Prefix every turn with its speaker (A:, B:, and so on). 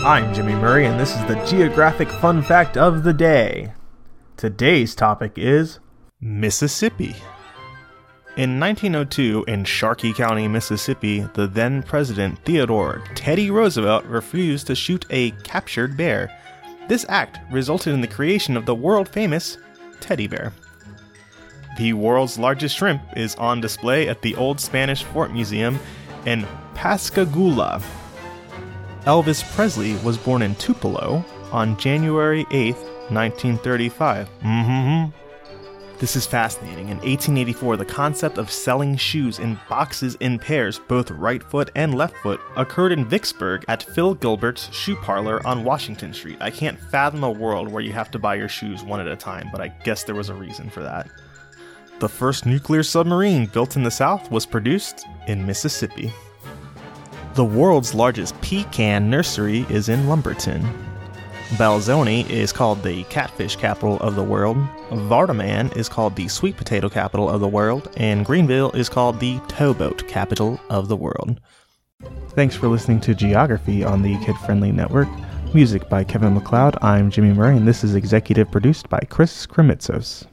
A: I'm Jimmy Murray, and this is the Geographic Fun Fact of the Day. Today's topic is
B: Mississippi. In 1902, in Sharkey County, Mississippi, the then President Theodore Teddy Roosevelt refused to shoot a captured bear. This act resulted in the creation of the world famous teddy bear. The world's largest shrimp is on display at the Old Spanish Fort Museum in Pascagoula. Elvis Presley was born in Tupelo on January 8, 1935. Mm-hmm. This is fascinating. In 1884, the concept of selling shoes in boxes in pairs, both right foot and left foot, occurred in Vicksburg at Phil Gilbert's shoe parlor on Washington Street. I can't fathom a world where you have to buy your shoes one at a time, but I guess there was a reason for that. The first nuclear submarine built in the South was produced in Mississippi. The world's largest pecan nursery is in Lumberton. Belzoni is called the catfish capital of the world. Vardaman is called the sweet potato capital of the world. And Greenville is called the towboat capital of the world. Thanks for listening to Geography on the Kid Friendly Network. Music by Kevin MacLeod. I'm Jimmy Murray, and this is executive produced by Chris Kremitzos.